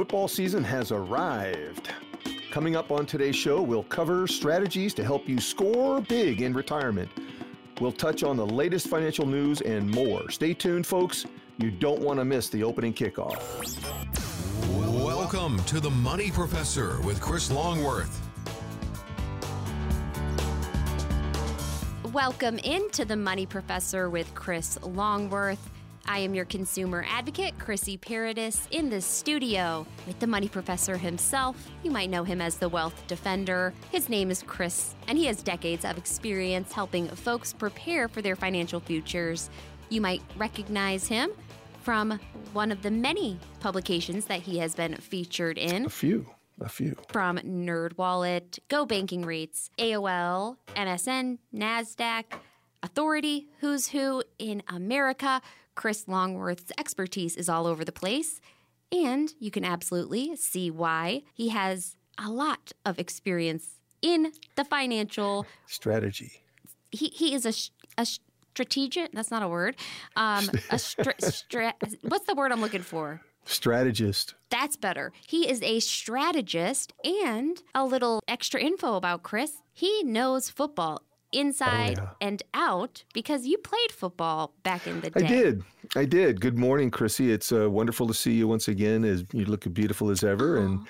Football season has arrived. Coming up on today's show, we'll cover strategies to help you score big in retirement. We'll touch on the latest financial news and more. Stay tuned, folks. You don't want to miss the opening kickoff. Welcome to the Money Professor with Chris Longworth. Welcome into the Money Professor with Chris Longworth. I am your consumer advocate, Chrissy Paradis, in the studio with the money professor himself. You might know him as the wealth defender. His name is Chris, and he has decades of experience helping folks prepare for their financial futures. You might recognize him from one of the many publications that he has been featured in. A few. A few. From NerdWallet, Go Banking Rates, AOL, MSN, NASDAQ, Authority, Who's Who in America. Chris Longworth's expertise is all over the place. And you can absolutely see why he has a lot of experience in the financial strategy. He, he is a, a strategic, that's not a word. Um, a stra, stra, what's the word I'm looking for? Strategist. That's better. He is a strategist and a little extra info about Chris. He knows football inside oh, yeah. and out because you played football back in the day. I did. I did. Good morning, Chrissy. It's uh, wonderful to see you once again. As you look as beautiful as ever, oh. and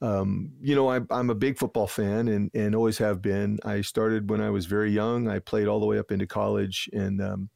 um, you know I, am a big football fan and and always have been. I started when I was very young. I played all the way up into college, and um,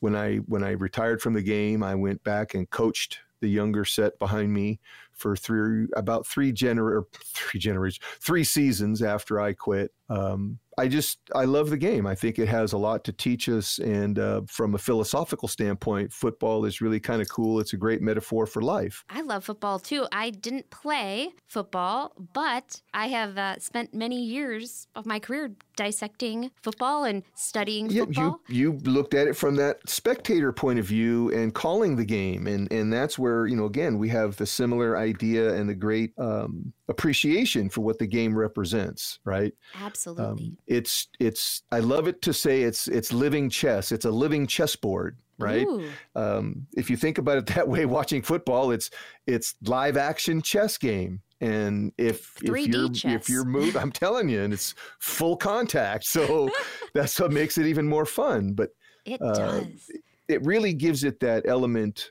when I when I retired from the game, I went back and coached the younger set behind me for three about three gener three generations three seasons after I quit. Um, I just I love the game. I think it has a lot to teach us, and uh, from a philosophical standpoint, football is really kind of cool. It's a great metaphor for life. I love football too. I didn't play football, but I have uh, spent many years of my career dissecting football and studying yeah, football. You you looked at it from that spectator point of view and calling the game, and and that's where you know again we have the similar idea and the great um, appreciation for what the game represents, right? Absolutely. Um, it's it's I love it to say it's it's living chess. It's a living chessboard, right? Um, if you think about it that way, watching football, it's it's live action chess game. And if if you're chess. if you're moved, I'm telling you, and it's full contact, so that's what makes it even more fun. But it uh, does. It really gives it that element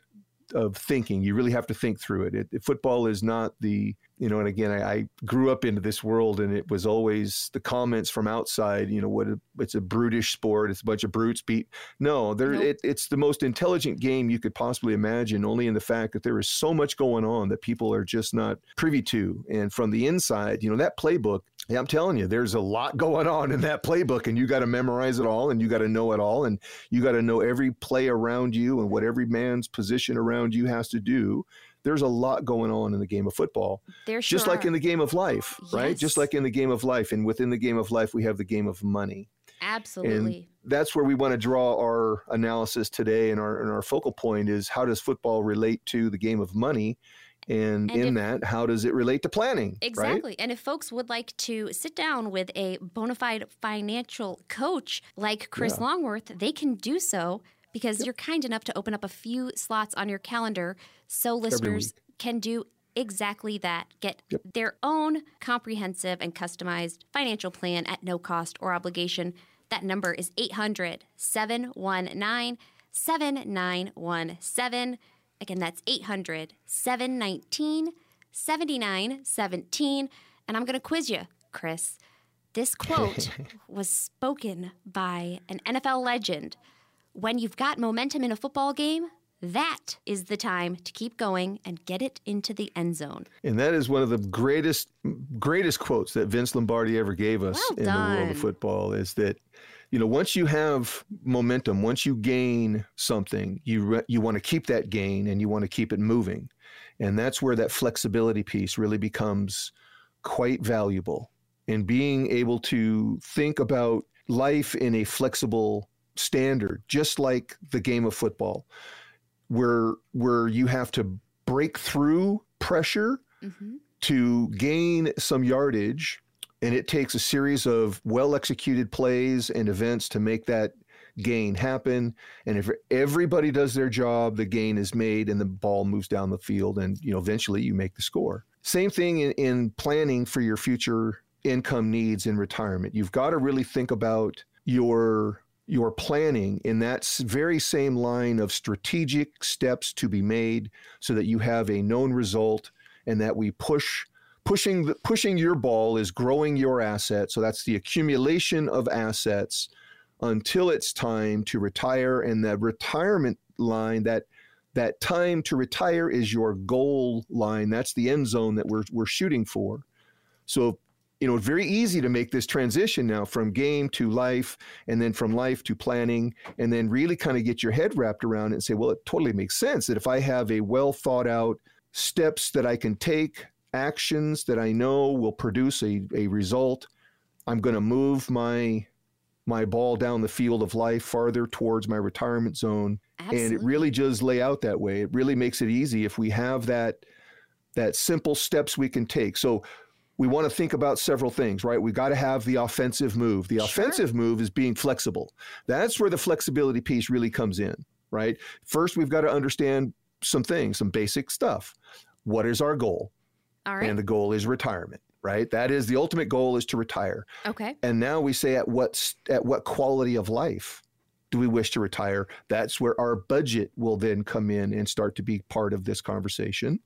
of thinking. You really have to think through it. it football is not the you know, and again, I, I, grew up into this world, and it was always the comments from outside. You know, what a, it's a brutish sport. It's a bunch of brutes beat. No, there, nope. it, it's the most intelligent game you could possibly imagine. Only in the fact that there is so much going on that people are just not privy to. And from the inside, you know, that playbook. Yeah, I'm telling you, there's a lot going on in that playbook, and you got to memorize it all, and you got to know it all, and you got to know every play around you and what every man's position around you has to do there's a lot going on in the game of football. There sure just like are. in the game of life, yes. right? Just like in the game of life. And within the game of life, we have the game of money. Absolutely. And that's where we want to draw our analysis today and our, and our focal point is how does football relate to the game of money? And, and in if, that, how does it relate to planning? Exactly. Right? And if folks would like to sit down with a bona fide financial coach like Chris yeah. Longworth, they can do so because yep. you're kind enough to open up a few slots on your calendar so listeners can do exactly that. Get yep. their own comprehensive and customized financial plan at no cost or obligation. That number is 800 719 7917. Again, that's 800 719 7917. And I'm going to quiz you, Chris. This quote was spoken by an NFL legend when you've got momentum in a football game, that is the time to keep going and get it into the end zone. And that is one of the greatest greatest quotes that Vince Lombardi ever gave us well in the world of football is that you know once you have momentum, once you gain something, you re- you want to keep that gain and you want to keep it moving. And that's where that flexibility piece really becomes quite valuable. And being able to think about life in a flexible standard, just like the game of football, where where you have to break through pressure mm-hmm. to gain some yardage, and it takes a series of well executed plays and events to make that gain happen. And if everybody does their job, the gain is made and the ball moves down the field and you know eventually you make the score. Same thing in, in planning for your future income needs in retirement. You've got to really think about your your planning in that very same line of strategic steps to be made so that you have a known result and that we push pushing the, pushing your ball is growing your asset. So that's the accumulation of assets until it's time to retire and the retirement line that that time to retire is your goal line. That's the end zone that we're we're shooting for. So you know, very easy to make this transition now from game to life and then from life to planning and then really kind of get your head wrapped around it and say, well, it totally makes sense that if I have a well thought out steps that I can take, actions that I know will produce a, a result, I'm going to move my my ball down the field of life farther towards my retirement zone. Absolutely. And it really does lay out that way. It really makes it easy if we have that that simple steps we can take. So we want to think about several things, right? We got to have the offensive move. The sure. offensive move is being flexible. That's where the flexibility piece really comes in, right? First, we've got to understand some things, some basic stuff. What is our goal? All right. And the goal is retirement, right? That is the ultimate goal is to retire. Okay. And now we say at what at what quality of life do we wish to retire? That's where our budget will then come in and start to be part of this conversation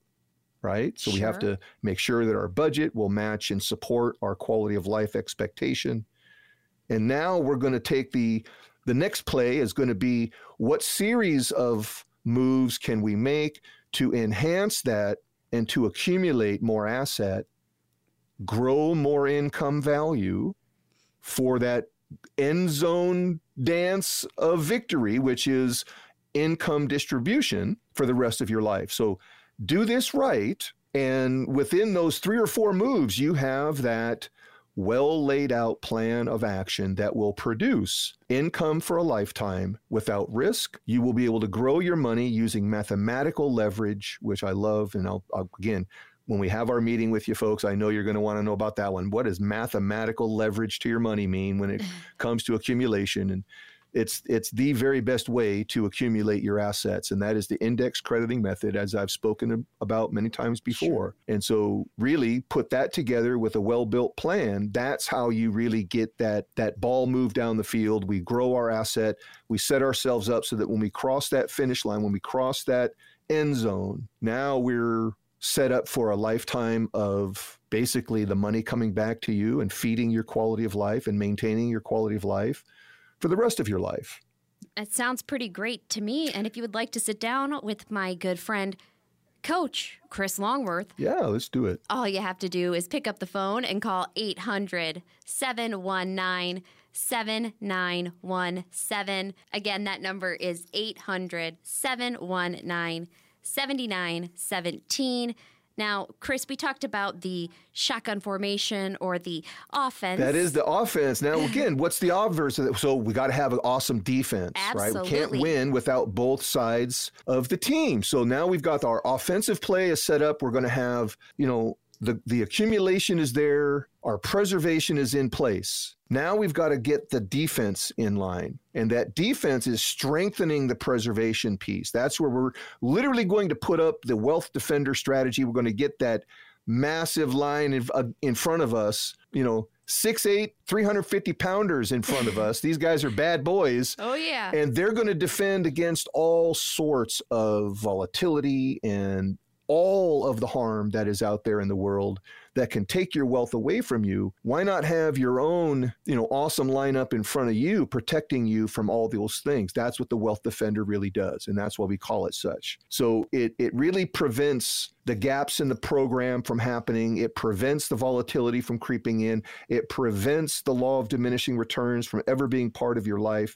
right? So sure. we have to make sure that our budget will match and support our quality of life expectation. And now we're going to take the the next play is going to be what series of moves can we make to enhance that and to accumulate more asset, grow more income value for that end zone dance of victory, which is income distribution for the rest of your life. So do this right. And within those three or four moves, you have that well laid out plan of action that will produce income for a lifetime without risk. You will be able to grow your money using mathematical leverage, which I love. And I'll, I'll again, when we have our meeting with you folks, I know you're going to want to know about that one. What does mathematical leverage to your money mean when it comes to accumulation? And it's it's the very best way to accumulate your assets and that is the index crediting method as i've spoken about many times before. Sure. and so really put that together with a well-built plan that's how you really get that that ball moved down the field. We grow our asset we set ourselves up so that when we cross that finish line when we cross that end zone now we're set up for a lifetime of basically the money coming back to you and feeding your quality of life and maintaining your quality of life for the rest of your life. It sounds pretty great to me. And if you would like to sit down with my good friend, Coach Chris Longworth. Yeah, let's do it. All you have to do is pick up the phone and call 800 719 7917. Again, that number is 800 719 7917. Now, Chris, we talked about the shotgun formation or the offense. That is the offense. Now, again, what's the obverse? So we got to have an awesome defense, Absolutely. right? We can't win without both sides of the team. So now we've got our offensive play is set up. We're going to have, you know, the, the accumulation is there, our preservation is in place. Now we've got to get the defense in line. And that defense is strengthening the preservation piece. That's where we're literally going to put up the wealth defender strategy. We're going to get that massive line in, uh, in front of us, you know, six eight 350 pounders in front of us these guys are bad boys oh yeah and they're going to defend against all sorts of volatility and all of the harm that is out there in the world that can take your wealth away from you, why not have your own, you know, awesome lineup in front of you protecting you from all those things? That's what the wealth defender really does, and that's why we call it such. So it it really prevents the gaps in the program from happening. It prevents the volatility from creeping in. It prevents the law of diminishing returns from ever being part of your life.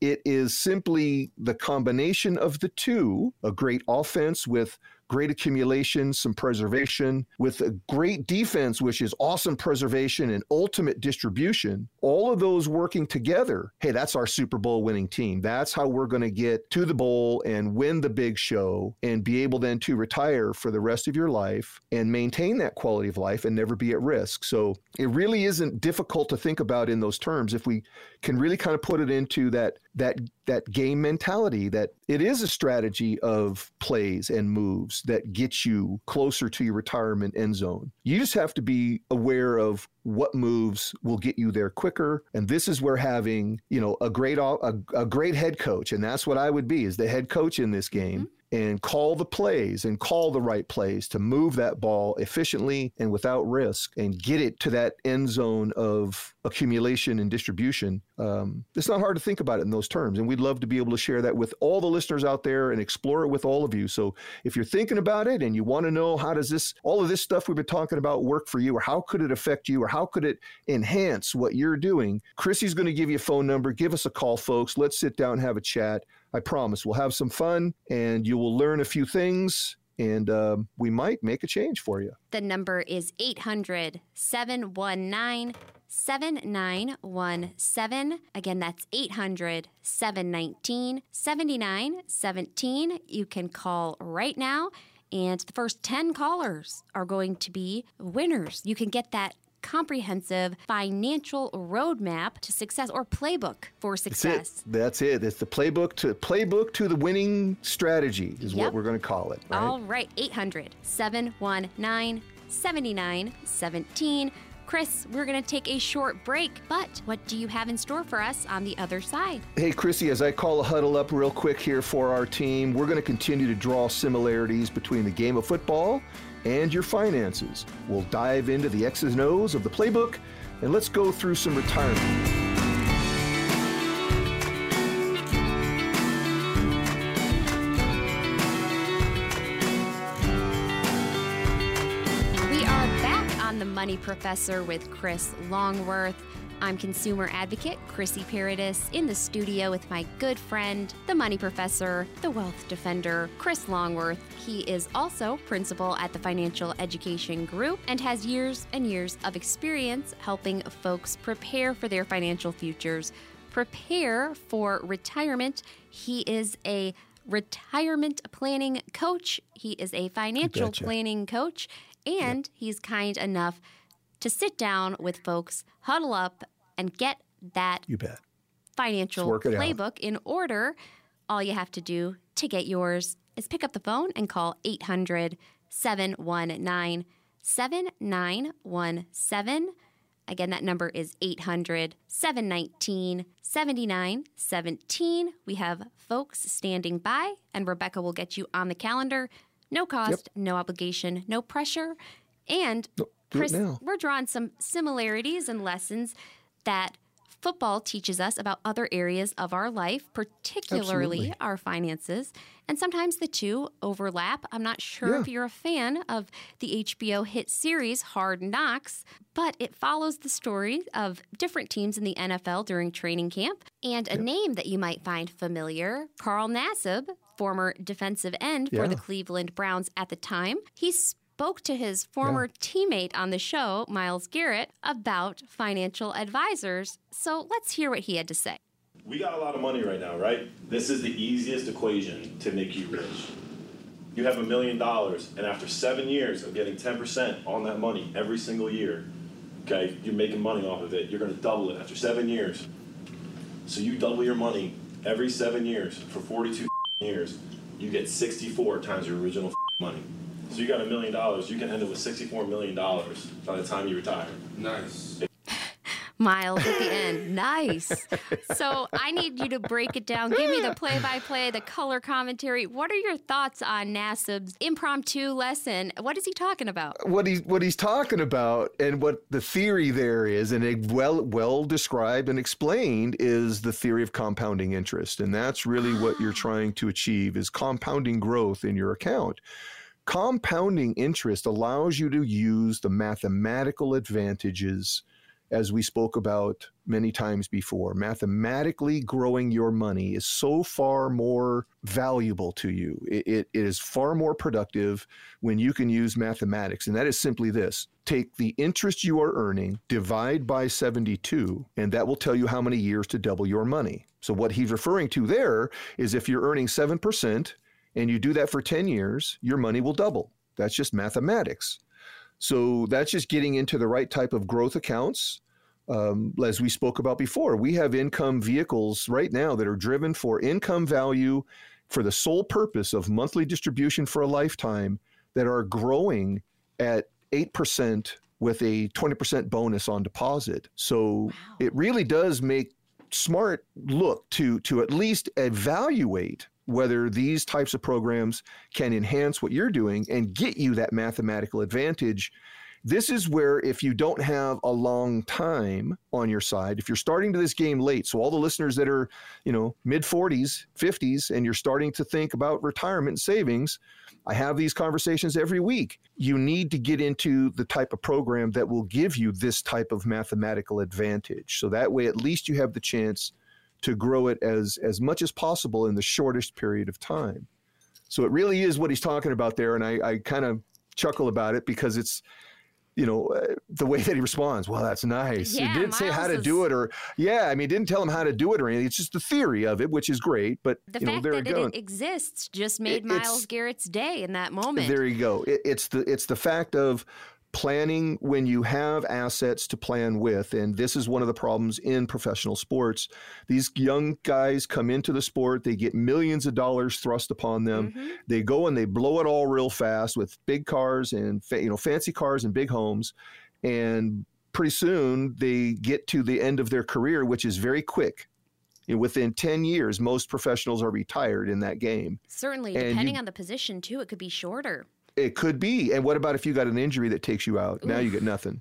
It is simply the combination of the two, a great offense with great accumulation, some preservation, with a great defense, which is awesome preservation and ultimate distribution, all of those working together. Hey, that's our Super Bowl winning team. That's how we're going to get to the bowl and win the big show and be able then to retire for the rest of your life and maintain that quality of life and never be at risk. So it really isn't difficult to think about in those terms if we can really kind of put it into that that that game mentality that it is a strategy of plays and moves that get you closer to your retirement end zone. You just have to be aware of what moves will get you there quicker and this is where having you know a great a, a great head coach and that's what i would be is the head coach in this game mm-hmm and call the plays and call the right plays to move that ball efficiently and without risk and get it to that end zone of accumulation and distribution. Um, it's not hard to think about it in those terms. And we'd love to be able to share that with all the listeners out there and explore it with all of you. So if you're thinking about it and you want to know how does this, all of this stuff we've been talking about work for you, or how could it affect you, or how could it enhance what you're doing, Chrissy's going to give you a phone number. Give us a call, folks. Let's sit down and have a chat. I promise we'll have some fun and you will learn a few things and uh, we might make a change for you. The number is 800 719 7917. Again, that's 800 719 7917. You can call right now. And the first 10 callers are going to be winners. You can get that comprehensive financial roadmap to success or playbook for success. That's it. That's it. It's the playbook to playbook to the winning strategy is yep. what we're going to call it. Right? All right. 800 719 7917. Chris, we're going to take a short break, but what do you have in store for us on the other side? Hey, Chrissy, as I call a huddle up real quick here for our team, we're going to continue to draw similarities between the game of football and your finances. We'll dive into the X's and O's of the playbook, and let's go through some retirement. We are back on the Money Professor with Chris Longworth. I'm consumer advocate Chrissy Paradis in the studio with my good friend, the money professor, the wealth defender, Chris Longworth. He is also principal at the Financial Education Group and has years and years of experience helping folks prepare for their financial futures, prepare for retirement. He is a retirement planning coach, he is a financial planning coach, and yep. he's kind enough to sit down with folks, huddle up, and get that you bet financial playbook in order, all you have to do to get yours is pick up the phone and call 800 719 7917. Again, that number is 800 719 7917. We have folks standing by, and Rebecca will get you on the calendar. No cost, yep. no obligation, no pressure. And Chris, we're drawing some similarities and lessons that football teaches us about other areas of our life, particularly Absolutely. our finances. And sometimes the two overlap. I'm not sure yeah. if you're a fan of the HBO hit series Hard Knocks, but it follows the story of different teams in the NFL during training camp. And a name that you might find familiar Carl Nassib, former defensive end yeah. for the Cleveland Browns at the time. He's spoke to his former yeah. teammate on the show, Myles Garrett, about financial advisors. So let's hear what he had to say. We got a lot of money right now, right? This is the easiest equation to make you rich. You have a million dollars, and after seven years of getting 10% on that money every single year, okay, you're making money off of it. You're going to double it after seven years. So you double your money every seven years for 42 years. You get 64 times your original money. So you got a million dollars. You can end up with sixty-four million dollars by the time you retire. Nice. Miles at the end. Nice. So I need you to break it down. Give me the play by play, the color commentary. What are your thoughts on Nassib's impromptu lesson? What is he talking about? What he's what he's talking about and what the theory there is, and it well well described and explained is the theory of compounding interest. And that's really what you're trying to achieve is compounding growth in your account. Compounding interest allows you to use the mathematical advantages as we spoke about many times before. Mathematically growing your money is so far more valuable to you. It, it, it is far more productive when you can use mathematics. And that is simply this take the interest you are earning, divide by 72, and that will tell you how many years to double your money. So, what he's referring to there is if you're earning 7% and you do that for 10 years, your money will double. That's just mathematics. So that's just getting into the right type of growth accounts Um, as we spoke about before, we have income vehicles right now that are driven for income value for the sole purpose of monthly distribution for a lifetime that are growing at 8% with a 20% bonus on deposit. So wow. it really does make smart look to to at least evaluate whether these types of programs can enhance what you're doing and get you that mathematical advantage. This is where, if you don't have a long time on your side, if you're starting to this game late, so all the listeners that are, you know, mid 40s, 50s, and you're starting to think about retirement savings, I have these conversations every week. You need to get into the type of program that will give you this type of mathematical advantage. So that way, at least you have the chance to grow it as as much as possible in the shortest period of time. So it really is what he's talking about there, and I, I kind of chuckle about it because it's you know uh, the way that he responds well that's nice. Yeah, he didn't say how to is... do it or yeah i mean didn't tell him how to do it or anything. It's just the theory of it which is great but the you know, fact there that it exists just made it, Myles Garrett's day in that moment. There you go. It, it's the it's the fact of planning when you have assets to plan with. And this is one of the problems in professional sports. These young guys come into the sport, they get millions of dollars thrust upon them. Mm-hmm. They go and they blow it all real fast with big cars and you know fancy cars and big homes. And pretty soon they get to the end of their career, which is very quick. Within 10 years, most professionals are retired in that game. Certainly, and depending you, on the position, too, it could be shorter. It could be. And what about if you got an injury that takes you out? Oof. Now you get nothing.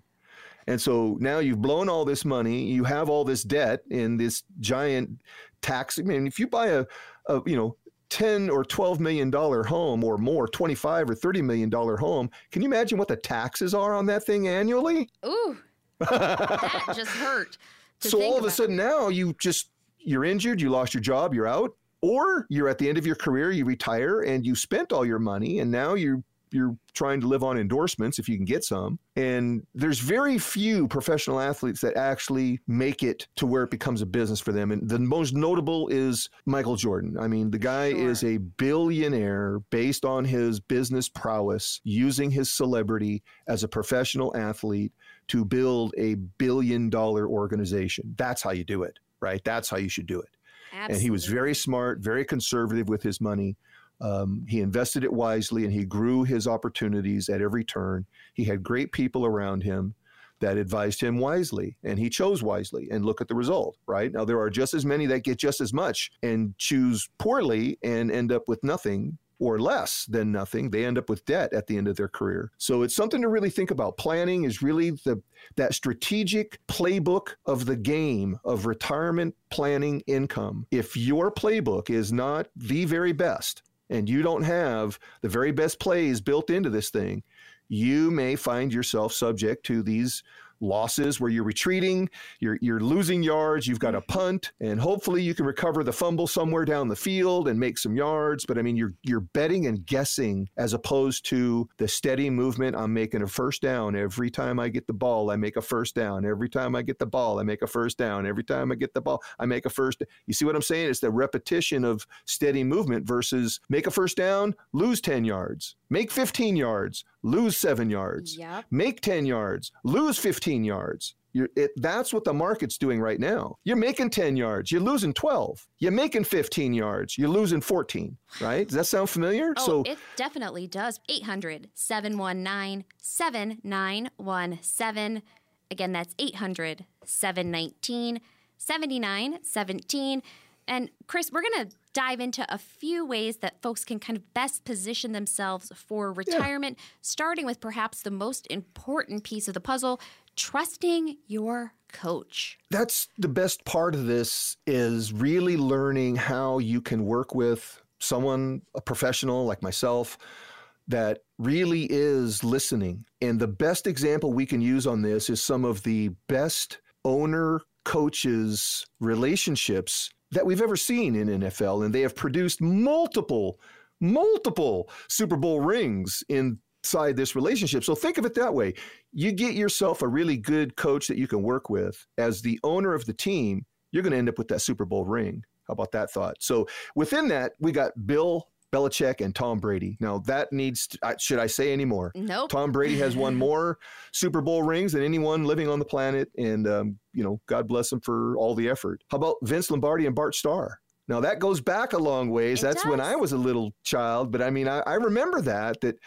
And so now you've blown all this money, you have all this debt in this giant tax. I mean, if you buy a, a you know, 10 or 12 million dollar home or more, 25 or 30 million dollar home, can you imagine what the taxes are on that thing annually? Ooh. that just hurt. So all of a sudden now you just you're injured, you lost your job, you're out, or you're at the end of your career, you retire and you spent all your money and now you you're trying to live on endorsements if you can get some. And there's very few professional athletes that actually make it to where it becomes a business for them. And the most notable is Michael Jordan. I mean, the guy sure. is a billionaire based on his business prowess, using his celebrity as a professional athlete to build a billion dollar organization. That's how you do it, right? That's how you should do it. Absolutely. And he was very smart, very conservative with his money. Um, he invested it wisely and he grew his opportunities at every turn. He had great people around him that advised him wisely and he chose wisely and look at the result right? Now there are just as many that get just as much and choose poorly and end up with nothing or less than nothing. They end up with debt at the end of their career. So it's something to really think about. Planning is really the that strategic playbook of the game of retirement planning income. If your playbook is not the very best and you don't have the very best plays built into this thing, you may find yourself subject to these losses where you're retreating, you're you're losing yards, you've got a mm-hmm. punt, and hopefully you can recover the fumble somewhere down the field and make some yards. But I mean, you're you're betting and guessing as opposed to the steady movement. I'm making a first down every time I get the ball. I make a first down every time I get the ball. I make a first down every time I get the ball. I make a first. You see what I'm saying? It's the repetition of steady movement versus make a first down, lose 10 yards, make 15 yards, lose seven yards, yep. make 10 yards, lose 15 yards. It, that's what the market's doing right now. You're making 10 yards, you're losing 12. You're making 15 yards, you're losing 14, right? Does that sound familiar? Oh, so it definitely does. 800 719 7917. Again, that's 800 719 7917. And Chris, we're going to dive into a few ways that folks can kind of best position themselves for retirement, yeah. starting with perhaps the most important piece of the puzzle, trusting your coach. That's the best part of this is really learning how you can work with someone, a professional like myself, that really is listening. And the best example we can use on this is some of the best owner coaches relationships that we've ever seen in NFL, and they have produced multiple, multiple Super Bowl rings inside this relationship. So think of it that way. You get yourself a really good coach that you can work with as the owner of the team, you're going to end up with that Super Bowl ring. How about that thought? So within that, we got Bill Belichick and Tom Brady. Now, that needs, to, should I say any more? Nope. Tom Brady has won more Super Bowl rings than anyone living on the planet. And, um, you know, God bless him for all the effort. How about Vince Lombardi and Bart Starr? Now, that goes back a long ways. It That's when. I was a little child. But I mean, I, I remember that, that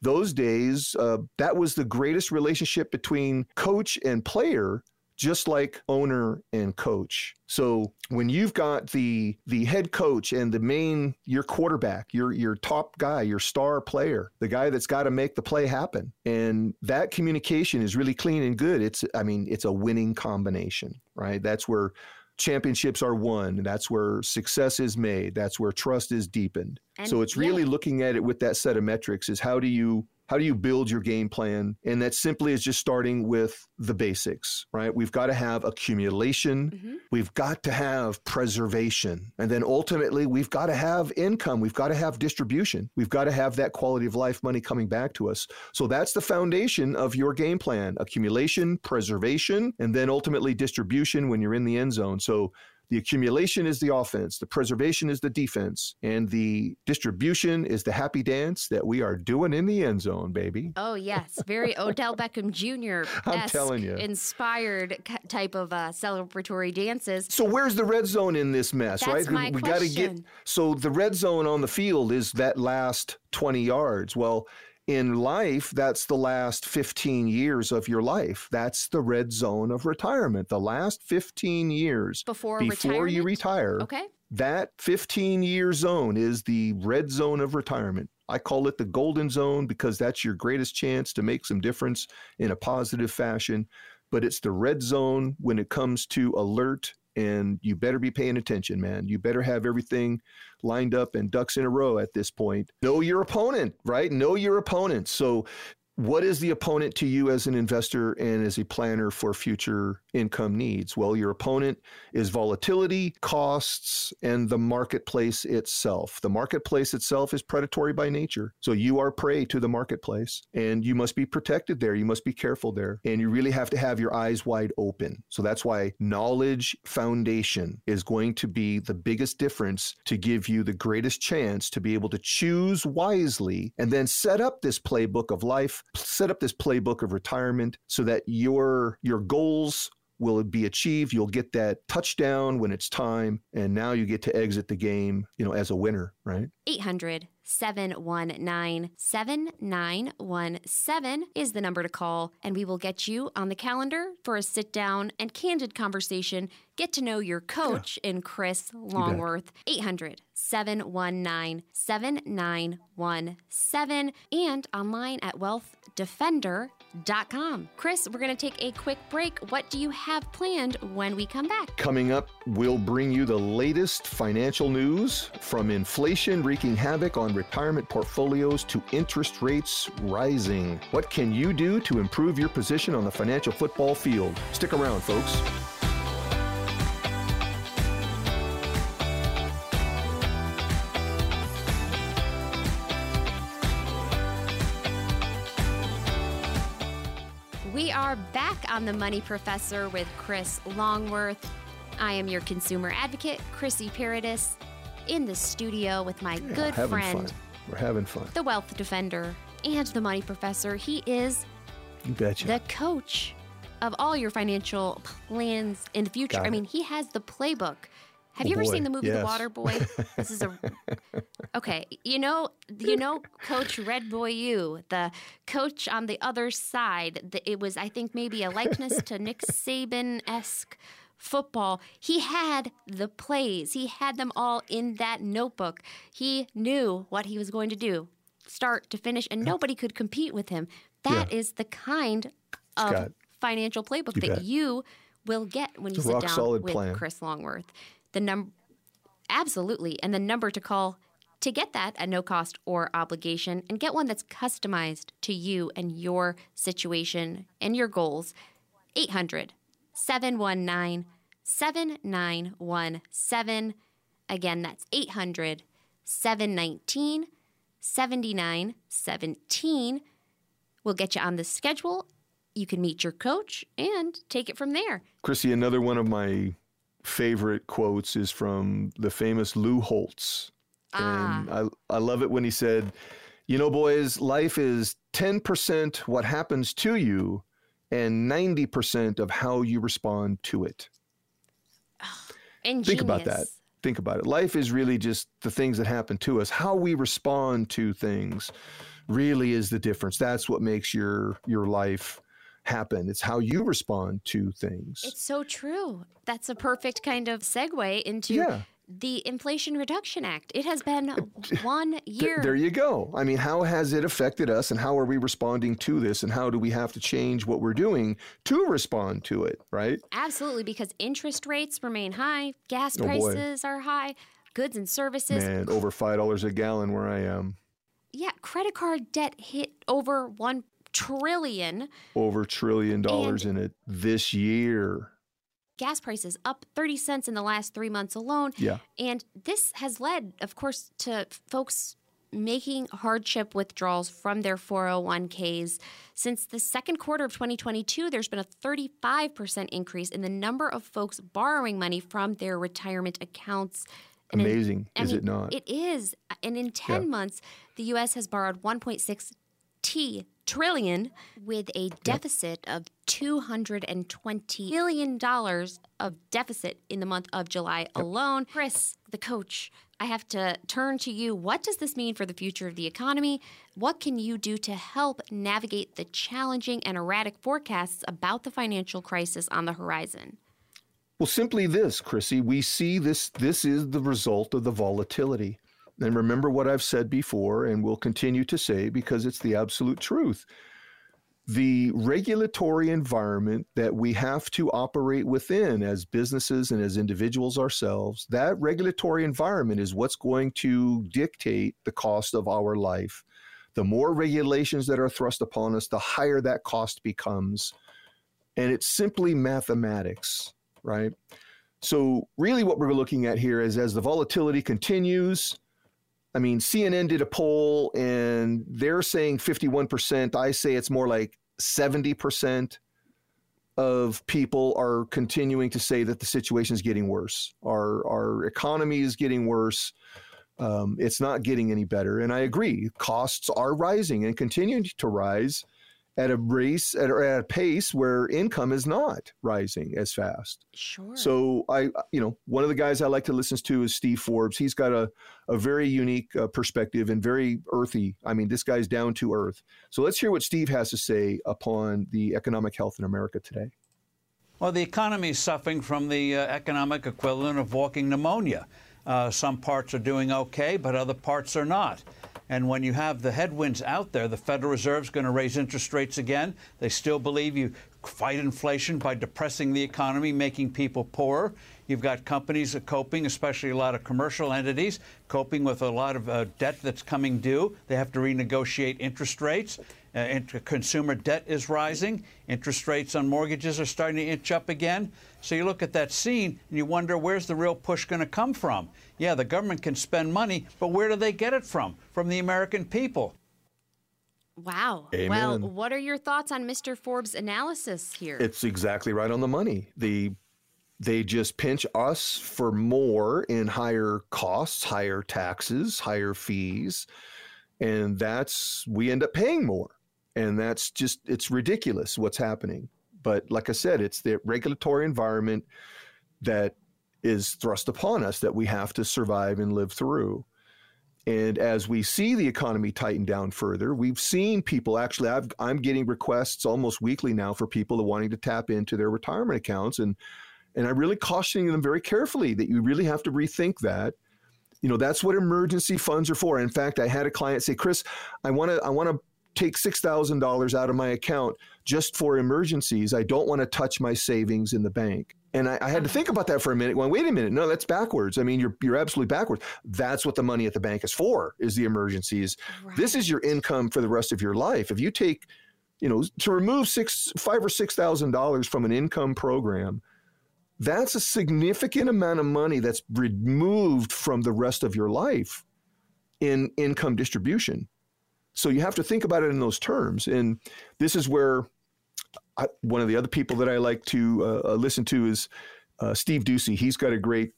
those days, uh, that was the greatest relationship between coach and player just like owner and coach. So when you've got the the head coach and the main your quarterback, your your top guy, your star player, the guy that's got to make the play happen, and that communication is really clean and good. It's I mean it's a winning combination, right? That's where championships are won. That's where success is made. That's where trust is deepened. And so it's yeah. really looking at it with that set of metrics is how do you how do you build your game plan? And that simply is just starting with the basics, right? We've got to have accumulation. Mhm. We've got to have preservation. And then ultimately, we've got to have income. We've got to have distribution. We've got to have that quality of life money coming back to us. So that's the foundation of your game plan accumulation, preservation, and then ultimately distribution when you're in the end zone. So the accumulation is the offense, the preservation is the defense, and the distribution is the happy dance that we are doing in the end zone, baby. Oh yes, very Odell Beckham Jr. I'm telling you. inspired type of uh, celebratory dances. So where's the red zone in this mess, That's right? my we got to get so the red zone on the field is that last 20 yards. Well, in life, that's the last 15 years of your life. That's the red zone of retirement. The last 15 years Before before you retire. Okay. That 15 year zone is the red zone of retirement. I call it the golden zone because that's your greatest chance to make some difference in a positive fashion. But it's the red zone when it comes to alert, and you better be paying attention, man. You better have everything lined up and ducks in a row at this point. Know your opponent, right? Know your opponent. So, what is the opponent to you as an investor and as a planner for future income needs? Well, your opponent is volatility, costs, and the marketplace itself. The marketplace itself is predatory by nature. So you are prey to the marketplace and you must be protected there. You must be careful there. And you really have to have your eyes wide open. So that's why knowledge foundation is going to be the biggest difference to give you the greatest chance to be able to choose wisely and then set up this playbook of life, set up this playbook of retirement so that your your goals will it be achieved. You'll get that touchdown when it's time, and now you get to exit the game, you know, as a winner, right? 800 719 7917 is the number to call, and we will get you on the calendar for a sit down and candid conversation. Get to know your coach in Chris Longworth. 800 719 7917 and online at wealthdefender.com. Chris, we're going to take a quick break. What do you have planned when we come back? Coming up, we'll bring you the latest financial news from inflation wreaking havoc on retirement portfolios to interest rates rising. What can you do to improve your position on the financial football field? Stick around, folks. On the Money Professor with Chris Longworth. I am your consumer advocate, Chrissy Paradis, in the studio with my Yeah, good friend, fun. We're having fun. the Wealth Defender, and the Money Professor. He is You betcha. the coach of all your financial plans in the future. I mean, he has the playbook. Have Oh, you ever boy, seen the movie The. Water Boy? This is a okay. You know, you know, Coach Red Boy, you the coach on the other side. The, it was, I think, maybe a likeness to Nick Saban esque football. He had the plays. He had them all in that notebook. He knew what he was going to do, start to finish, and nobody could compete with him. That is the kind of Scott, financial playbook you that bet. you will get when you sit down with plan. Chris Longworth. The number, absolutely, and the number to call to get that at no cost or obligation, and get one that's customized to you and your situation and your goals. 800 719 7917. Again, that's 800 719 7917. We'll get you on the schedule. You can meet your coach and take it from there. Chrissy, another one of my favorite quotes is from the famous Lou Holtz. Ah. And I, I love it when he said, you know, boys, life is 10% what happens to you and 90% of how you respond to it. Ingenious. Think about that. Think about it. Life is really just the things that happen to us. How we respond to things really is the difference. That's what makes your your life happen. It's how you respond to things. It's so true. That's a perfect kind of segue into Yeah. the Inflation Reduction Act. It has been one year. there you go. I mean, how has it affected us and how are we responding to this and how do we have to change what we're doing to respond to it, right? Absolutely, because interest rates remain high, gas Oh, boy. prices are high, goods and services. Man, over $5 a gallon where I am. Yeah, credit card debt hit over 1 trillion. Over trillion dollars in it this year. Gas prices up 30 cents in the last 3 months alone. Yeah. And this has led, of course, to folks making hardship withdrawals from their 401ks. Since the second quarter of 2022, there's been a 35% increase in the number of folks borrowing money from their retirement accounts. And in- Amazing, I is mean, it not? It is. And in 10 Yeah. months, the US has borrowed 1.6 T trillion with a deficit of 220 billion dollars of deficit in the month of July alone. Chris, the coach, I have to turn to you. What does this mean for the future of the economy? What can you do to help navigate the challenging and erratic forecasts about the financial crisis on the horizon? Well, simply this, Chrissy, we see this this is the result of the volatility. And remember what I've said before and will continue to say because it's the absolute truth. The regulatory environment that we have to operate within as businesses and as individuals ourselves, that regulatory environment is what's going to dictate the cost of our life. The more regulations that are thrust upon us, the higher that cost becomes. And it's simply mathematics right? So, really, what we're looking at here is as the volatility continues. I mean, CNN did a poll and they're saying 51%. I say it's more like 70% of people are continuing to say that the situation is getting worse. Our, our economy is getting worse. Um, it's not getting any better. And I agree, costs are rising and continuing to rise at a race at, or at a pace where income is not rising as fast. Sure. So I, you know, one of the guys I like to listen to is Steve Forbes. He's got a, a very unique uh, perspective and very earthy. I mean, this guy's down to earth. So let's hear what Steve has to say upon the economic health in America today. Well, the economy is suffering from the uh, economic equivalent of walking pneumonia. Uh, some parts are doing okay, but other parts are not. And when you have the headwinds out there, the Federal Reserve is going to raise interest rates again. They still believe you fight inflation by depressing the economy, making people poorer. You've got companies coping, especially a lot of commercial entities, coping with a lot of uh, debt that's coming due. They have to renegotiate interest rates. Uh, consumer debt is rising. Interest rates on mortgages are starting to inch up again. So you look at that scene and you wonder where's the real push going to come from? Yeah, the government can spend money, but where do they get it from? From the American people. Wow. Amen. Well, what are your thoughts on Mr. Forbes' analysis here? It's exactly right on the money. The they just pinch us for more in higher costs, higher taxes, higher fees, and that's we end up paying more. And that's just it's ridiculous what's happening. But like I said, it's the regulatory environment that is thrust upon us that we have to survive and live through. And as we see the economy tighten down further, we've seen people actually, I've, I'm getting requests almost weekly now for people wanting to tap into their retirement accounts. And, and I'm really cautioning them very carefully that you really have to rethink that. You know, that's what emergency funds are for. In fact, I had a client say, Chris, I want to, I want to take $6,000 out of my account just for emergencies. I don't want to touch my savings in the bank. And I, I had to uh-huh. think about that for a minute. Going, wait a minute, no, that's backwards. I mean, you're you're absolutely backwards. That's what the money at the bank is for, is the emergencies. This is your income for the rest of your life. If you take, you know, to remove six, five or six thousand dollars from an income program, that's a significant amount of money that's removed from the rest of your life in income distribution. So you have to think about it in those terms. And this is where I, one of the other people that I like to uh, uh, listen to is uh, Steve Doocy. He's got a great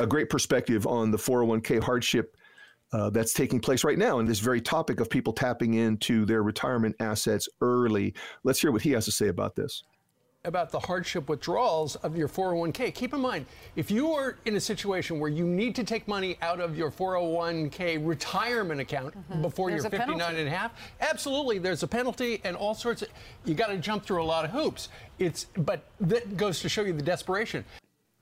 a great perspective on the 401k hardship uh, that's taking place right now and this very topic of people tapping into their retirement assets early. Let's hear what he has to say about this about the hardship withdrawals of your 401k. Keep in mind, if you are in a situation where you need to take money out of your 401k retirement account mm-hmm. before there's you're 59 penalty. and a half, absolutely there's a penalty and all sorts of you got to jump through a lot of hoops. It's but that goes to show you the desperation.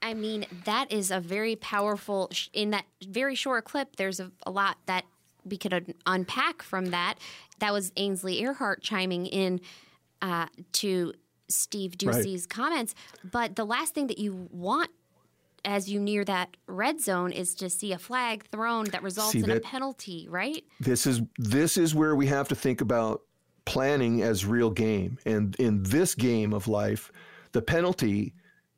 I mean, that is a very powerful in that very short clip there's a, a lot that we could un- unpack from that. That was Ainsley Earhardt chiming in uh, to Steve Doocy's right. comments. But the last thing that you want as you near that red zone is to see a flag thrown that results see, in that, a penalty, right? This is this is where we have to think about planning as real game. And in this game of life, the penalty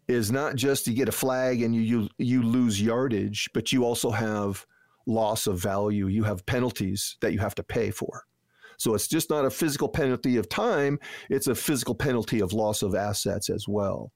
is not just you get a flag and you you, you lose yardage, but you also have loss of value. You have penalties that you have to pay for. So it's just not a physical penalty of time, it's a physical penalty of loss of assets as well.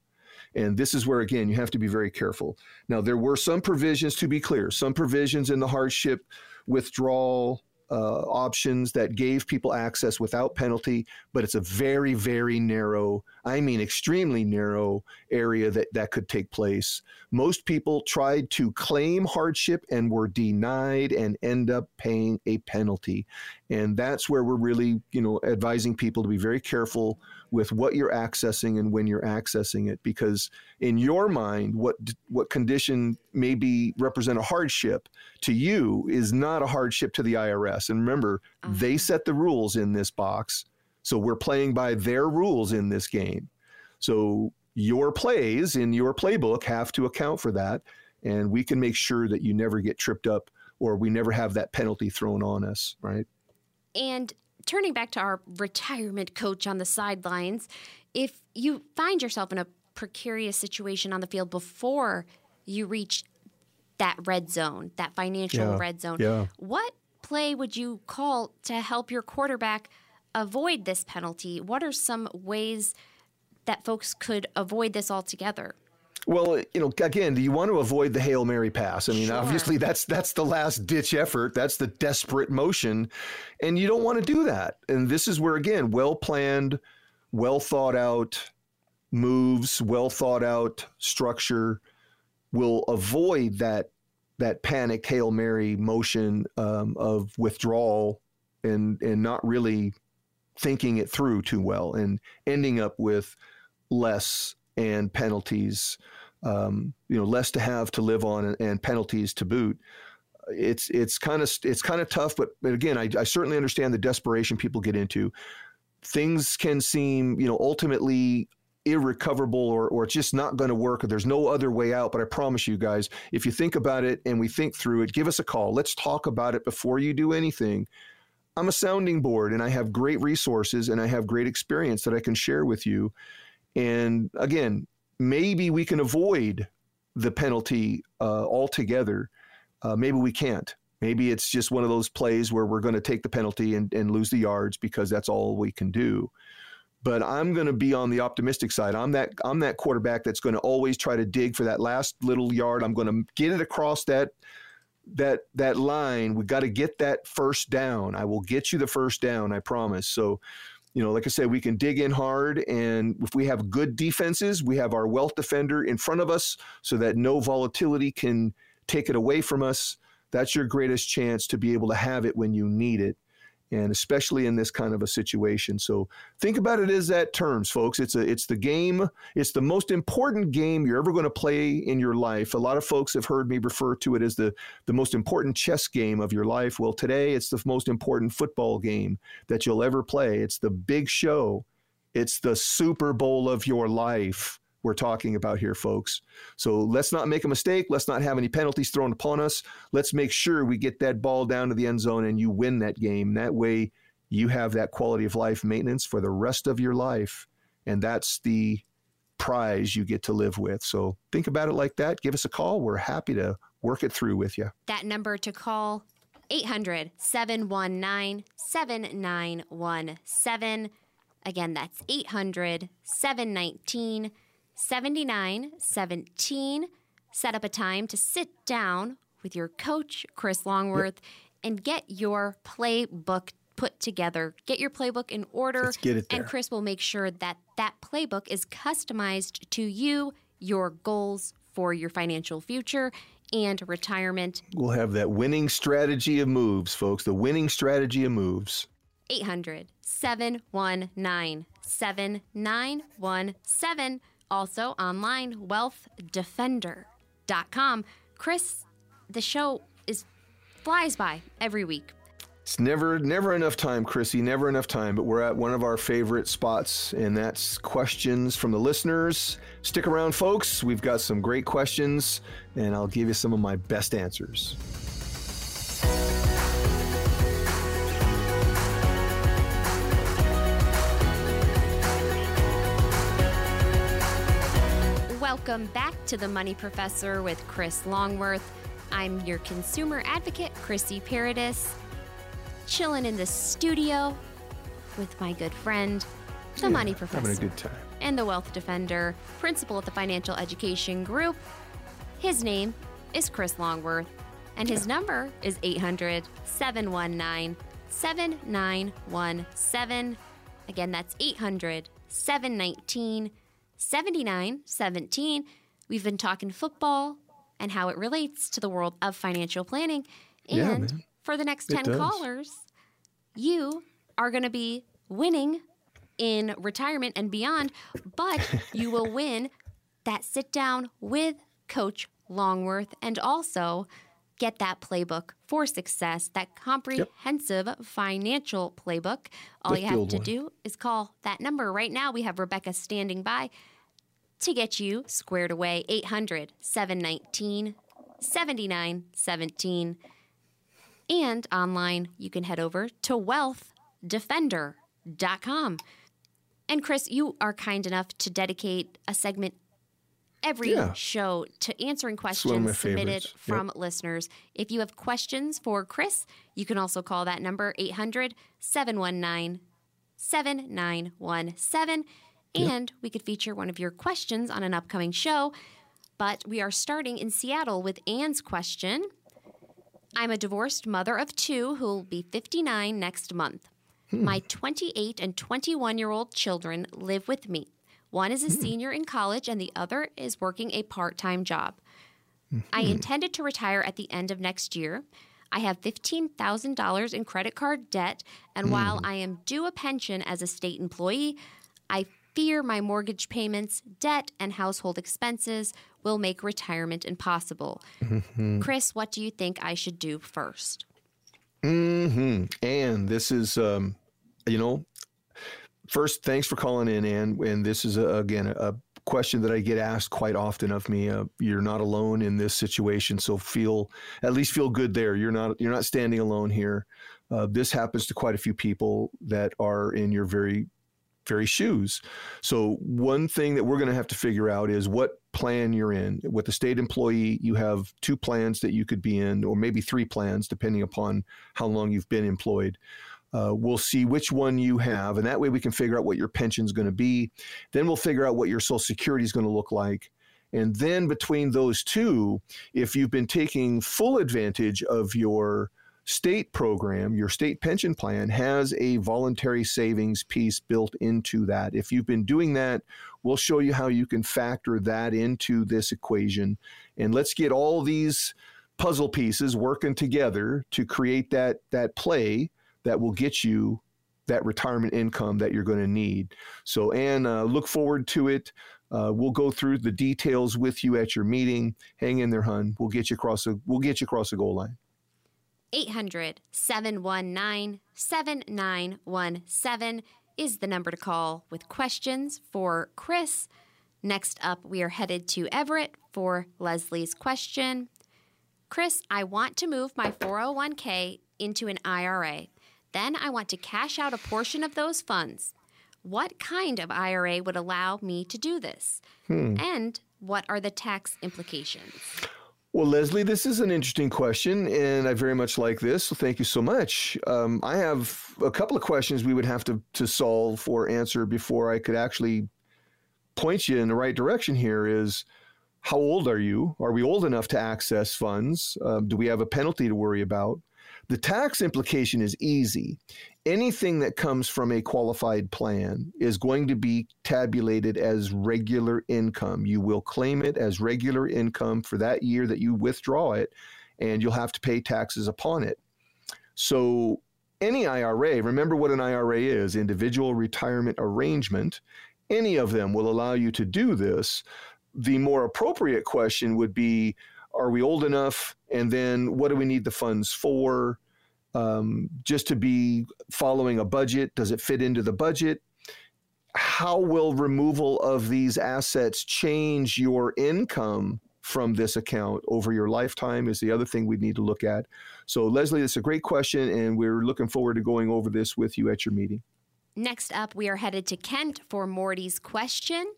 And this is where, again, you have to be very careful. Now, there were some provisions, to be clear, some provisions in the hardship withdrawal uh, options that gave people access without penalty, but it's a very, very narrow, I mean, extremely narrow area that, that could take place. Most people tried to claim hardship and were denied and end up paying a penalty. And that's where we're really, you know, advising people to be very careful with what you're accessing and when you're accessing it because in your mind what what condition maybe represent a hardship to you is not a hardship to the IRS and remember uh-huh. they set the rules in this box so we're playing by their rules in this game. So your plays in your playbook have to account for that. And we can make sure that you never get tripped up or we never have that penalty thrown on us right? And turning back to our retirement coach on the sidelines, if you find yourself in a precarious situation on the field before you reach that red zone, that financial yeah, red zone, yeah. what play would you call to help your quarterback avoid this penalty? What are some ways that folks could avoid this altogether? Well, you know, again, do you want to avoid the Hail Mary pass? I mean, sure. obviously that's that's the last ditch effort. That's the desperate motion. And you don't want to do that. And this is where again, well planned, well thought out moves, well thought out structure will avoid that that panic Hail Mary motion um, of withdrawal and and not really thinking it through too well and ending up with less and penalties, um, you know, less to have to live on and, and penalties to boot. It's it's kind of it's kind of tough, but, but again, I, I certainly understand the desperation people get into. Things can seem, you know, ultimately irrecoverable or, or it's just not going to work or there's no other way out. But I promise you guys, if you think about it and we think through it, give us a call. Let's talk about it before you do anything. I'm a sounding board and I have great resources and I have great experience that I can share with you. And again, maybe we can avoid the penalty uh, altogether. Uh, maybe we can't. Maybe it's just one of those plays where we're going to take the penalty and, and lose the yards because that's all we can do. But I'm going to be on the optimistic side. I'm that I'm that quarterback that's going to always try to dig for that last little yard. I'm going to get it across that that that line. We got to get that first down. I will get you the first down. I promise. So you know, like I said, we can dig in hard. And if we have good defenses, we have our wealth defender in front of us so that no volatility can take it away from us. That's your greatest chance to be able to have it when you need it and especially in this kind of a situation. So think about it as that terms, folks. It's a it's the game. It's the most important game you're ever going to play in your life. A lot of folks have heard me refer to it as the the most important chess game of your life. Well, today it's the most important football game that you'll ever play. It's the big show. It's the Super Bowl of your life we're talking about here, folks. So let's not make a mistake. Let's not have any penalties thrown upon us. Let's make sure we get that ball down to the end zone and you win that game. That way, you have that quality of life maintenance for the rest of your life. And that's the prize you get to live with. So think about it like that. Give us a call. We're happy to work it through with you. That number to call 800 719 7917. Again, that's 800 719 7917. set up a time to sit down with your coach, Chris Longworth, yep. and get your playbook put together. Get your playbook in order. Let's get it there. And Chris will make sure that that playbook is customized to you, your goals for your financial future, and retirement. We'll have that winning strategy of moves, folks. The winning strategy of moves. 800 719 7917. Also online, wealthdefender.com. Chris, the show is flies by every week. It's never never enough time, Chrissy, never enough time, but we're at one of our favorite spots, and that's questions from the listeners. Stick around, folks. We've got some great questions, and I'll give you some of my best answers. Welcome back to the Money Professor with Chris Longworth. I'm your consumer advocate, Chrissy Paradis chilling in the studio with my good friend, the yeah, Money Professor. Having a good time. And the Wealth Defender, principal at the Financial Education Group. His name is Chris Longworth, and his yeah. number is 800 719 7917. Again, that's 800 719 7917. We've been talking football and how it relates to the world of financial planning. And yeah, for the next 10 callers, you are going to be winning in retirement and beyond, but you will win that sit down with Coach Longworth and also get that playbook for success, that comprehensive yep. financial playbook. All Let's you have to one. do is call that number. Right now, we have Rebecca standing by to get you squared away 800 719 7917. And online, you can head over to wealthdefender.com. And Chris, you are kind enough to dedicate a segment every yeah. show to answering questions submitted from listeners. If you have questions for Chris, you can also call that number 800 719 7917 and yep. we could feature one of your questions on an upcoming show. But we are starting in Seattle with Anne's question. I'm a divorced mother of two who will be 59 next month. Hmm. My 28 and 21 year old children live with me. One is a hmm. senior in college, and the other is working a part time job. Mm-hmm. I intended to retire at the end of next year. I have $15,000 in credit card debt, and mm. while I am due a pension as a state employee, I fear my mortgage payments, debt, and household expenses will make retirement impossible. Mm-hmm. Chris, what do you think I should do first? Hmm. And this is, um, you know, first, thanks for calling in, Ann. And this is a, again a question that I get asked quite often of me. Uh, you're not alone in this situation, so feel at least feel good there. You're not you're not standing alone here. Uh, this happens to quite a few people that are in your very very shoes. So one thing that we're going to have to figure out is what plan you're in. With a state employee, you have two plans that you could be in, or maybe three plans, depending upon how long you've been employed. Uh, we'll see which one you have, and that way we can figure out what your pension is going to be. Then we'll figure out what your Social Security is going to look like. And then between those two, if you've been taking full advantage of your state program, your state pension plan has a voluntary savings piece built into that. If you've been doing that, we'll show you how you can factor that into this equation. And let's get all these puzzle pieces working together to create that that play that will get you that retirement income that you're going to need. So, Anne, uh, look forward to it. Uh, we'll go through the details with you at your meeting. Hang in there, hun. We'll get you across the we'll get you across the goal line. 800 719 7917 is the number to call with questions for Chris. Next up, we are headed to Everett for Leslie's question. Chris, I want to move my 401k into an IRA. Then I want to cash out a portion of those funds. What kind of IRA would allow me to do this? Hmm. And what are the tax implications? Well, Leslie, this is an interesting question, and I very much like this. So thank you so much. Um, I have a couple of questions we would have to, to solve or answer before I could actually point you in the right direction here. Is how old are you? Are we old enough to access funds? Um, do we have a penalty to worry about? The tax implication is easy. Anything that comes from a qualified plan is going to be tabulated as regular income. You will claim it as regular income for that year that you withdraw it, and you'll have to pay taxes upon it. So, any IRA, remember what an IRA is individual retirement arrangement. Any of them will allow you to do this the more appropriate question would be are we old enough and then what do we need the funds for um, just to be following a budget does it fit into the budget how will removal of these assets change your income from this account over your lifetime is the other thing we need to look at so leslie that's a great question and we're looking forward to going over this with you at your meeting next up we are headed to kent for morty's question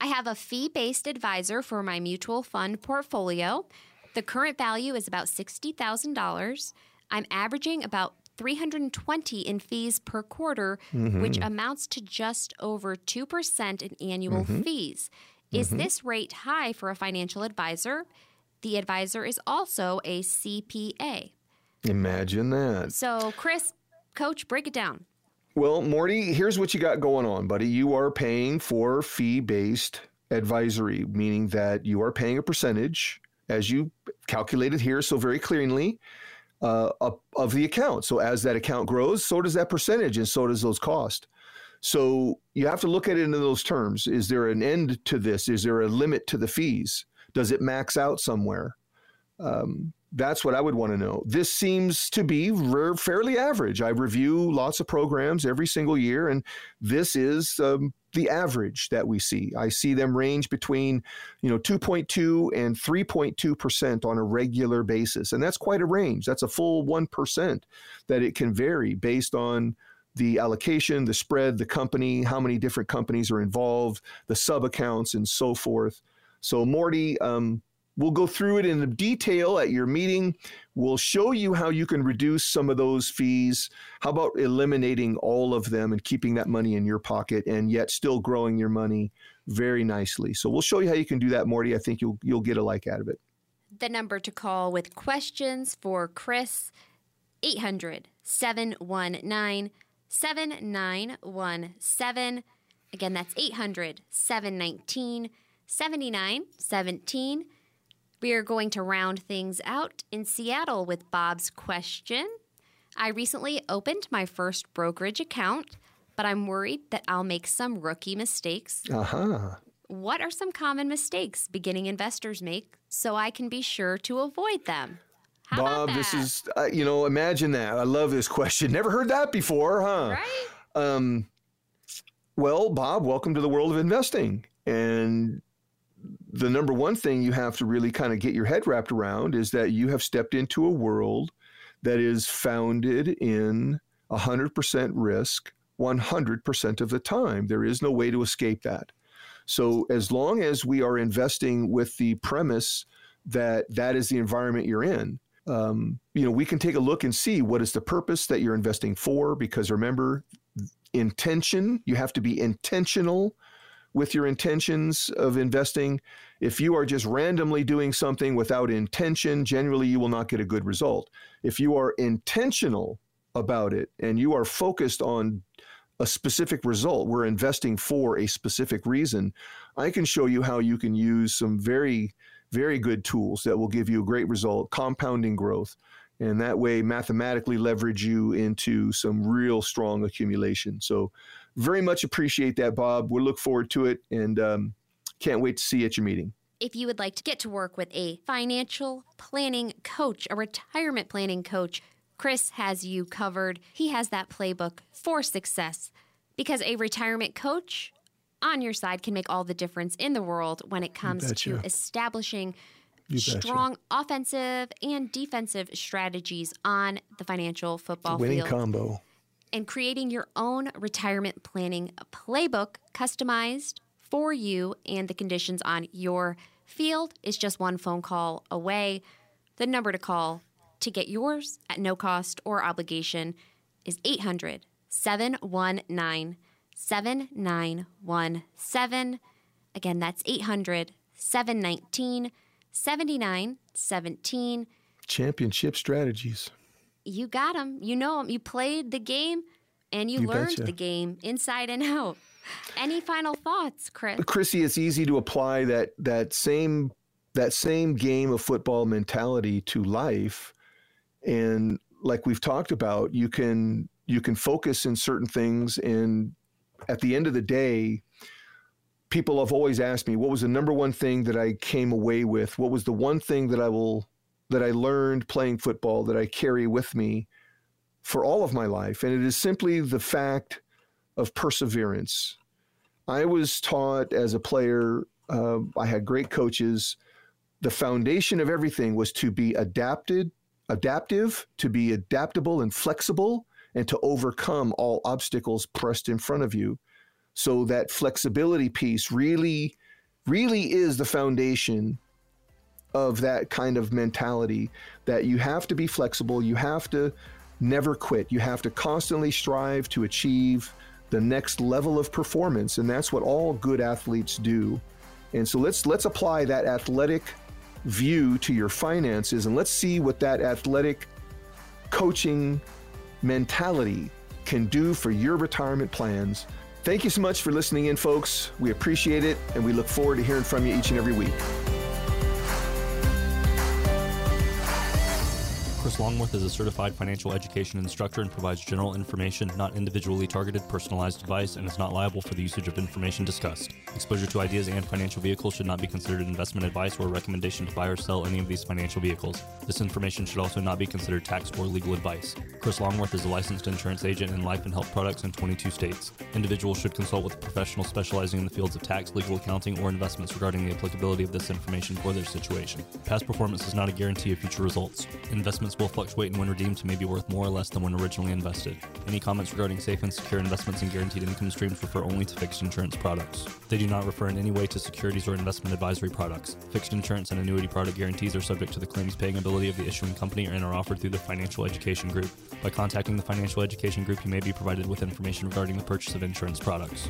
I have a fee based advisor for my mutual fund portfolio. The current value is about $60,000. I'm averaging about 320 in fees per quarter, mm-hmm. which amounts to just over 2% in annual mm-hmm. fees. Is mm-hmm. this rate high for a financial advisor? The advisor is also a CPA. Imagine that. So, Chris, coach, break it down. Well, Morty, here's what you got going on, buddy. You are paying for fee based advisory, meaning that you are paying a percentage as you calculated here so very clearly uh, of the account. So as that account grows, so does that percentage and so does those costs. So you have to look at it in those terms. Is there an end to this? Is there a limit to the fees? Does it max out somewhere? Um, that's what I would want to know. This seems to be fairly average. I review lots of programs every single year, and this is um, the average that we see. I see them range between, you know, 2.2 and 3.2 percent on a regular basis, and that's quite a range. That's a full one percent that it can vary based on the allocation, the spread, the company, how many different companies are involved, the sub accounts, and so forth. So, Morty, um, We'll go through it in detail at your meeting. We'll show you how you can reduce some of those fees. How about eliminating all of them and keeping that money in your pocket and yet still growing your money very nicely. So we'll show you how you can do that, Morty. I think you'll you'll get a like out of it. The number to call with questions for Chris 800 719 7917. Again, that's 800 719 7917. We are going to round things out in Seattle with Bob's question. I recently opened my first brokerage account, but I'm worried that I'll make some rookie mistakes. Uh-huh. What are some common mistakes beginning investors make so I can be sure to avoid them? How Bob, this is, uh, you know, imagine that. I love this question. Never heard that before, huh? Right. Um, well, Bob, welcome to the world of investing. And the number one thing you have to really kind of get your head wrapped around is that you have stepped into a world that is founded in 100% risk 100% of the time. There is no way to escape that. So, as long as we are investing with the premise that that is the environment you're in, um, you know, we can take a look and see what is the purpose that you're investing for. Because remember, intention, you have to be intentional with your intentions of investing. If you are just randomly doing something without intention, generally you will not get a good result. If you are intentional about it and you are focused on a specific result, we're investing for a specific reason, I can show you how you can use some very, very good tools that will give you a great result, compounding growth. And that way, mathematically leverage you into some real strong accumulation. So, very much appreciate that, Bob. We'll look forward to it and um, can't wait to see you at your meeting. If you would like to get to work with a financial planning coach, a retirement planning coach, Chris has you covered. He has that playbook for success because a retirement coach on your side can make all the difference in the world when it comes to establishing strong offensive and defensive strategies on the financial football winning field. combo and creating your own retirement planning playbook customized for you and the conditions on your field is just one phone call away. The number to call to get yours at no cost or obligation is 800 719 7917. Again, that's 800 719 7917. Championship strategies. You got them. You know them. You played the game and you, You learned betcha. the game inside and out. Any final thoughts, Chris? Chrissy, it's easy to apply that that same that same game of football mentality to life, and like we've talked about, you can you can focus in certain things, and at the end of the day, people have always asked me, what was the number one thing that I came away with? What was the one thing that I will that I learned playing football that I carry with me for all of my life, and it is simply the fact of perseverance. I was taught as a player, uh, I had great coaches. The foundation of everything was to be adapted, adaptive, to be adaptable and flexible, and to overcome all obstacles pressed in front of you. So that flexibility piece really, really is the foundation of that kind of mentality that you have to be flexible, you have to never quit, you have to constantly strive to achieve the next level of performance and that's what all good athletes do. And so let's let's apply that athletic view to your finances and let's see what that athletic coaching mentality can do for your retirement plans. Thank you so much for listening in folks. We appreciate it and we look forward to hearing from you each and every week. Longworth is a certified financial education instructor and provides general information, not individually targeted, personalized advice, and is not liable for the usage of information discussed. Exposure to ideas and financial vehicles should not be considered investment advice or a recommendation to buy or sell any of these financial vehicles. This information should also not be considered tax or legal advice. Chris Longworth is a licensed insurance agent in life and health products in 22 states. Individuals should consult with a professional specializing in the fields of tax, legal accounting, or investments regarding the applicability of this information for their situation. Past performance is not a guarantee of future results. Investments will fluctuate and when redeemed may be worth more or less than when originally invested. Any comments regarding safe and secure investments and guaranteed income streams refer only to fixed insurance products. They do not refer in any way to securities or investment advisory products. Fixed insurance and annuity product guarantees are subject to the claims paying ability of the issuing company and are offered through the Financial Education Group. By contacting the Financial Education Group, you may be provided with information regarding the purchase of insurance products.